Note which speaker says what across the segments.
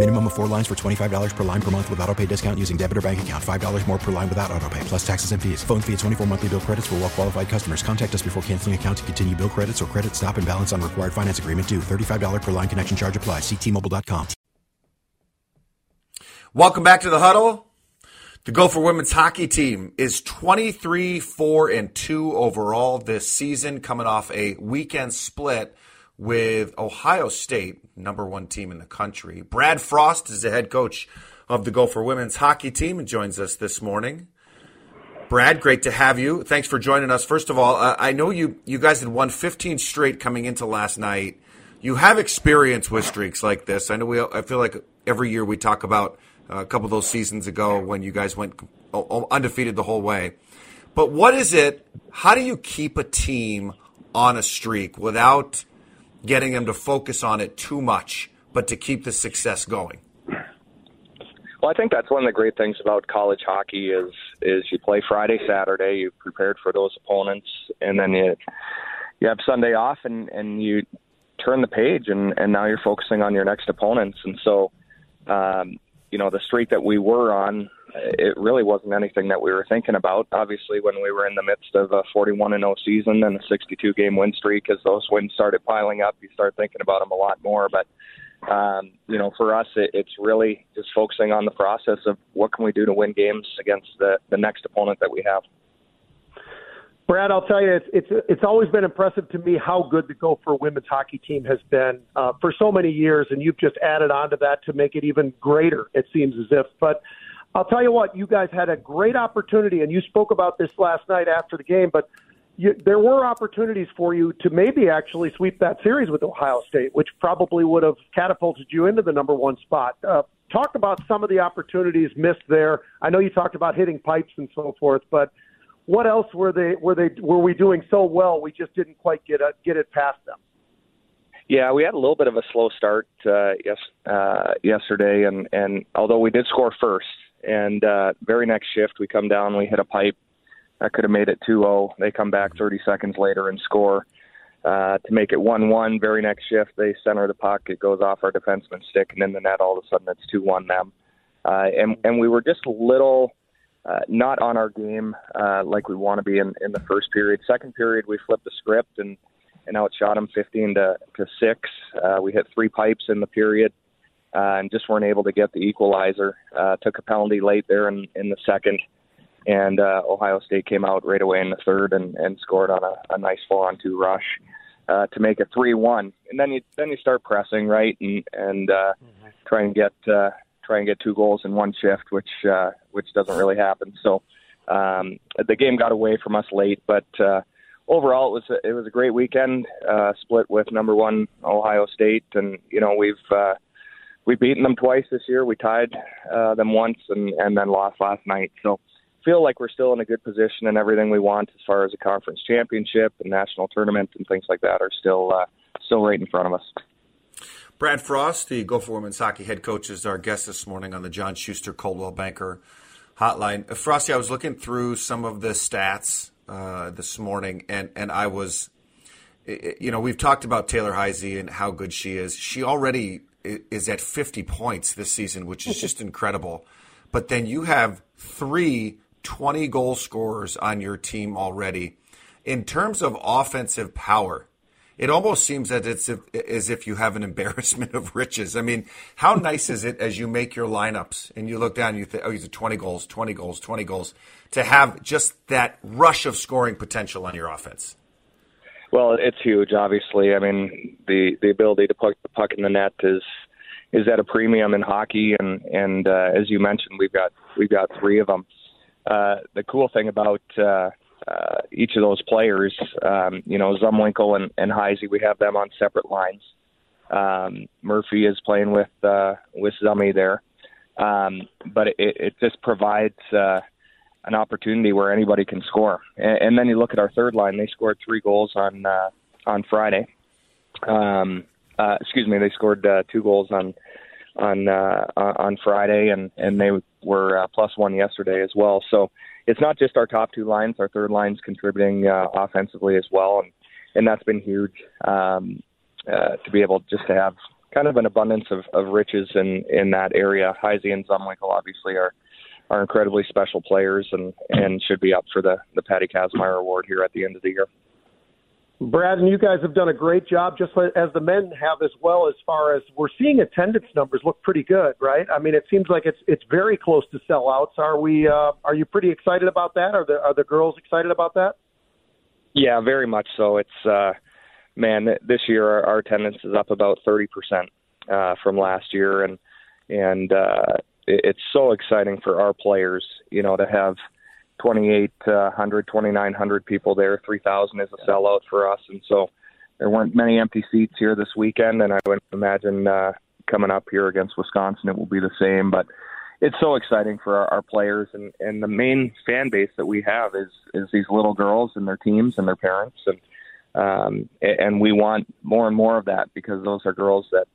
Speaker 1: Minimum of four lines for $25 per line per month with auto pay discount using debit or bank account. $5 more per line without auto pay, plus taxes and fees. Phone fee at 24 monthly bill credits for well qualified customers. Contact us before canceling account to continue bill credits or credit stop and balance on required finance agreement due. $35 per line connection charge applies. Ctmobile.com.
Speaker 2: Welcome back to the huddle. The Gopher women's hockey team is 23 4 and 2 overall this season, coming off a weekend split with Ohio State, number one team in the country. Brad Frost is the head coach of the Gopher women's hockey team and joins us this morning. Brad, great to have you. Thanks for joining us. First of all, uh, I know you you guys had won 15 straight coming into last night. You have experience with streaks like this. I know we. I feel like every year we talk about a couple of those seasons ago when you guys went undefeated the whole way. But what is it? How do you keep a team on a streak without getting them to focus on it too much, but to keep the success going?
Speaker 3: Well, I think that's one of the great things about college hockey is is you play Friday, Saturday, you prepared for those opponents, and then you you have Sunday off, and and you turn the page, and and now you're focusing on your next opponents, and so um, you know, the streak that we were on, it really wasn't anything that we were thinking about. Obviously, when we were in the midst of a 41 and 0 season and a 62 game win streak, as those wins started piling up, you start thinking about them a lot more. But um, you know, for us, it, it's really just focusing on the process of what can we do to win games against the the next opponent that we have.
Speaker 4: Brad, I'll tell you, it's it's it's always been impressive to me how good the Gopher women's hockey team has been uh, for so many years, and you've just added on to that to make it even greater. It seems as if, but I'll tell you what, you guys had a great opportunity, and you spoke about this last night after the game, but. You, there were opportunities for you to maybe actually sweep that series with Ohio State, which probably would have catapulted you into the number one spot. Uh, talk about some of the opportunities missed there. I know you talked about hitting pipes and so forth, but what else were they were they were we doing so well we just didn't quite get a, get it past them?
Speaker 3: Yeah, we had a little bit of a slow start uh, yes uh, yesterday, and and although we did score first, and uh, very next shift we come down, we hit a pipe that could have made it 2-0. They come back 30 seconds later and score uh, to make it 1-1. Very next shift they center the puck, it goes off our defenseman's stick, and in the net all of a sudden it's 2-1 them. Uh, and and we were just a little uh, not on our game uh, like we want to be in, in the first period. Second period, we flipped the script and and outshot them 15 to to six. Uh, we hit three pipes in the period uh, and just weren't able to get the equalizer. Uh, took a penalty late there in in the second, and uh, Ohio State came out right away in the third and and scored on a, a nice four on two rush. Uh, to make it three one, and then you then you start pressing right and and uh, mm-hmm. try and get uh, try and get two goals in one shift, which uh, which doesn't really happen. So um, the game got away from us late, but uh, overall it was a, it was a great weekend. Uh, split with number one Ohio State, and you know we've uh, we've beaten them twice this year. We tied uh, them once, and and then lost last night. So feel like we're still in a good position, and everything we want as far as a conference championship and national tournament and things like that are still uh, still right in front of us.
Speaker 2: Brad Frost, the Gopher Women's Hockey head coach, is our guest this morning on the John Schuster Coldwell Banker Hotline. Uh, Frosty, I was looking through some of the stats uh, this morning, and, and I was, you know, we've talked about Taylor Heise and how good she is. She already is at 50 points this season, which is just incredible. But then you have three 20 goal scorers on your team already. In terms of offensive power, it almost seems that it's as if you have an embarrassment of riches. I mean, how nice is it as you make your lineups and you look down and you think, oh, he's 20 goals, 20 goals, 20 goals, to have just that rush of scoring potential on your offense?
Speaker 3: Well, it's huge, obviously. I mean, the the ability to put the puck in the net is is at a premium in hockey, and and uh, as you mentioned, we've got we've got three of them. Uh, the cool thing about uh, uh, each of those players, um, you know, Zumwinkle and, and Heise, we have them on separate lines. Um, Murphy is playing with uh, with Zummy there, um, but it, it just provides uh, an opportunity where anybody can score. And, and then you look at our third line; they scored three goals on uh, on Friday. Um, uh, excuse me, they scored uh, two goals on on uh, on Friday, and and they were uh, plus one yesterday as well. So it's not just our top two lines; our third line's contributing uh, offensively as well, and and that's been huge um, uh, to be able just to have kind of an abundance of, of riches in in that area. Heise and Zumwinkle obviously are are incredibly special players and and should be up for the the Patty Kazmaier Award here at the end of the year.
Speaker 4: Brad and you guys have done a great job, just as the men have as well. As far as we're seeing, attendance numbers look pretty good, right? I mean, it seems like it's it's very close to sellouts. Are we? Uh, are you pretty excited about that? Are the are the girls excited about that?
Speaker 3: Yeah, very much so. It's uh, man, this year our, our attendance is up about thirty percent uh, from last year, and and uh, it's so exciting for our players, you know, to have 2,800, 2,900 people there. 3,000 is a sellout for us, and so there weren't many empty seats here this weekend. And I would imagine uh, coming up here against Wisconsin, it will be the same. But it's so exciting for our, our players, and and the main fan base that we have is is these little girls and their teams and their parents, and um, and we want more and more of that because those are girls that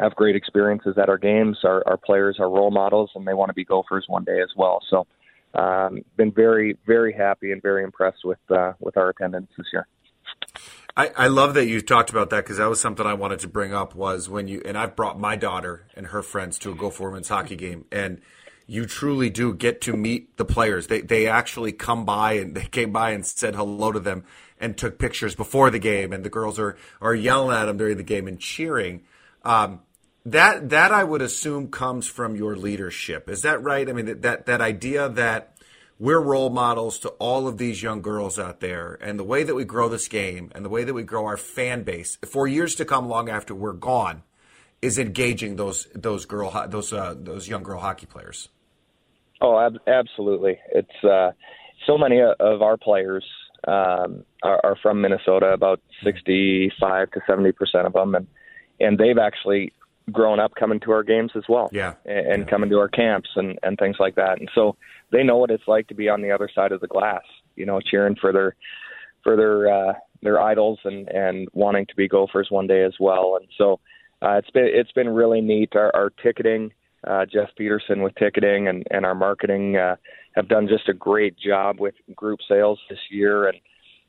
Speaker 3: have great experiences at our games. Our, our players are role models, and they want to be Gophers one day as well. So um, been very, very happy and very impressed with uh, with our attendance this year.
Speaker 2: I, I love that you talked about that because that was something I wanted to bring up was when you and I've brought my daughter and her friends to a Gopher women's hockey game and you truly do get to meet the players. They they actually come by and they came by and said hello to them and took pictures before the game and the girls are are yelling at them during the game and cheering. Um, that that I would assume comes from your leadership. Is that right? I mean that that idea that we're role models to all of these young girls out there, and the way that we grow this game and the way that we grow our fan base for years to come, long after we're gone, is engaging those those girl those uh, those young girl hockey players.
Speaker 3: Oh, ab- absolutely! It's uh, so many of our players um, are, are from Minnesota, about sixty-five to seventy percent of them, and and they've actually grown up coming to our games as well.
Speaker 2: Yeah.
Speaker 3: And, and
Speaker 2: yeah.
Speaker 3: coming to our camps and, and things like that. And so they know what it's like to be on the other side of the glass, you know, cheering for their for their uh their idols and, and wanting to be gophers one day as well. And so uh, it's been it's been really neat. Our, our ticketing, uh, Jeff Peterson with ticketing and, and our marketing uh, have done just a great job with group sales this year and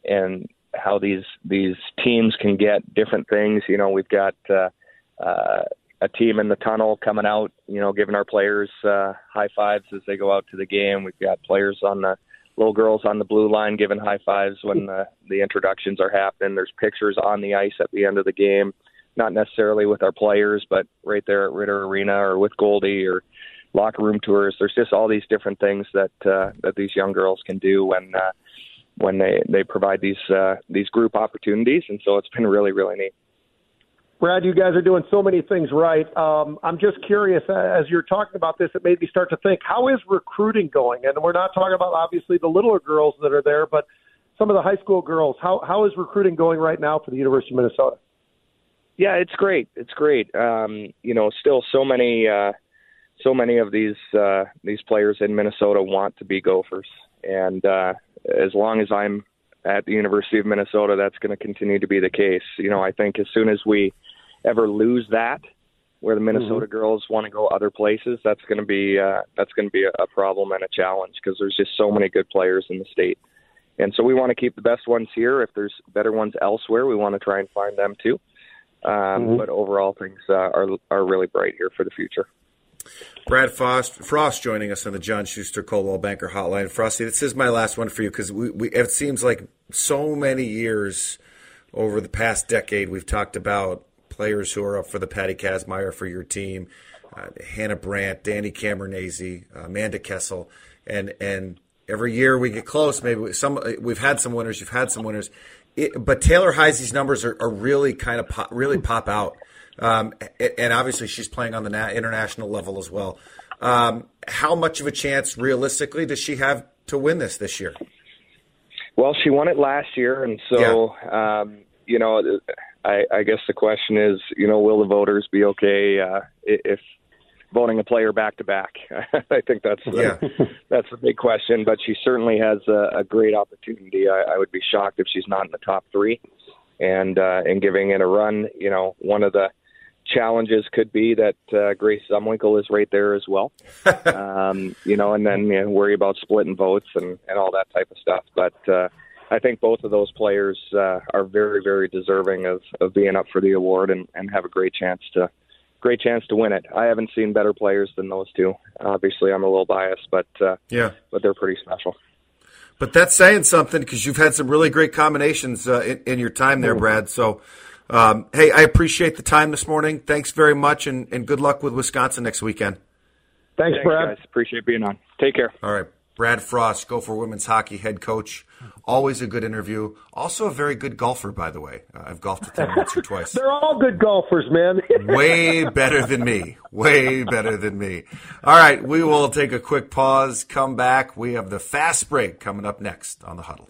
Speaker 3: and how these these teams can get different things. You know, we've got uh, uh, a team in the tunnel coming out, you know, giving our players uh, high fives as they go out to the game. We've got players on the little girls on the blue line giving high fives when the, the introductions are happening. There's pictures on the ice at the end of the game, not necessarily with our players, but right there at Ridder Arena or with Goldie or locker room tours. There's just all these different things that uh, that these young girls can do when uh, when they they provide these uh, these group opportunities, and so it's been really really neat.
Speaker 4: Brad, you guys are doing so many things right. Um, I'm just curious, uh, as you're talking about this, it made me start to think, how is recruiting going? And we're not talking about obviously the littler girls that are there, but some of the high school girls. How how is recruiting going right now for the University of Minnesota?
Speaker 3: Yeah, it's great. It's great. Um, you know, still so many uh, so many of these uh, these players in Minnesota want to be Gophers, and uh, as long as I'm at the University of Minnesota, that's going to continue to be the case. You know, I think as soon as we ever lose that, where the Minnesota mm-hmm. girls want to go other places, that's going to be uh, that's going to be a, a problem and a challenge because there's just so many good players in the state, and so we want to keep the best ones here. If there's better ones elsewhere, we want to try and find them too. Um, mm-hmm. But overall, things uh, are are really bright here for the future.
Speaker 2: Brad Frost, Frost joining us on the John Schuster Coldwell Banker Hotline. Frosty, this is my last one for you because we, we, it seems like so many years over the past decade we've talked about players who are up for the Patty Kazmaier for your team, uh, Hannah Brandt, Dani Cameranesi, uh, Amanda Kessel, and and every year we get close. Maybe some we've had some winners, you've had some winners, it, but Taylor Heise's numbers are, are really kind of pop, really pop out Um, and obviously, she's playing on the international level as well. Um, how much of a chance, realistically, does she have to win this this year?
Speaker 3: Well, she won it last year, and so yeah. um, you know, I, I guess the question is, you know, will the voters be okay uh, if voting a player back to back? I think that's the, yeah. that's a big question. But she certainly has a, a great opportunity. I, I would be shocked if she's not in the top three, and uh, and giving it a run. You know, one of the challenges could be that uh, Grace Zumwinkle is right there as well. um, you know, and then you know, worry about splitting votes and, and all that type of stuff. But uh, I think both of those players uh, are very, very deserving of, of being up for the award and, and have a great chance to great chance to win it. I haven't seen better players than those two. Obviously, I'm a little biased, but uh,
Speaker 2: yeah,
Speaker 3: but they're pretty special.
Speaker 2: But that's saying something because you've had some really great combinations uh, in, in, your time there, Brad. So um, hey, I appreciate the time this morning. Thanks very much, and, and good luck with Wisconsin next weekend.
Speaker 4: Thanks, Thanks Brad.
Speaker 3: Guys. Appreciate being on. Take care.
Speaker 2: All right. Brad Frost, Gopher women's hockey head coach. Always a good interview. Also a very good golfer, by the way. Uh, I've golfed with him once or twice.
Speaker 4: They're all good golfers, man.
Speaker 2: Way better than me. Way better than me. All right, we will take a quick pause, come back. We have the fast break coming up next on the huddle.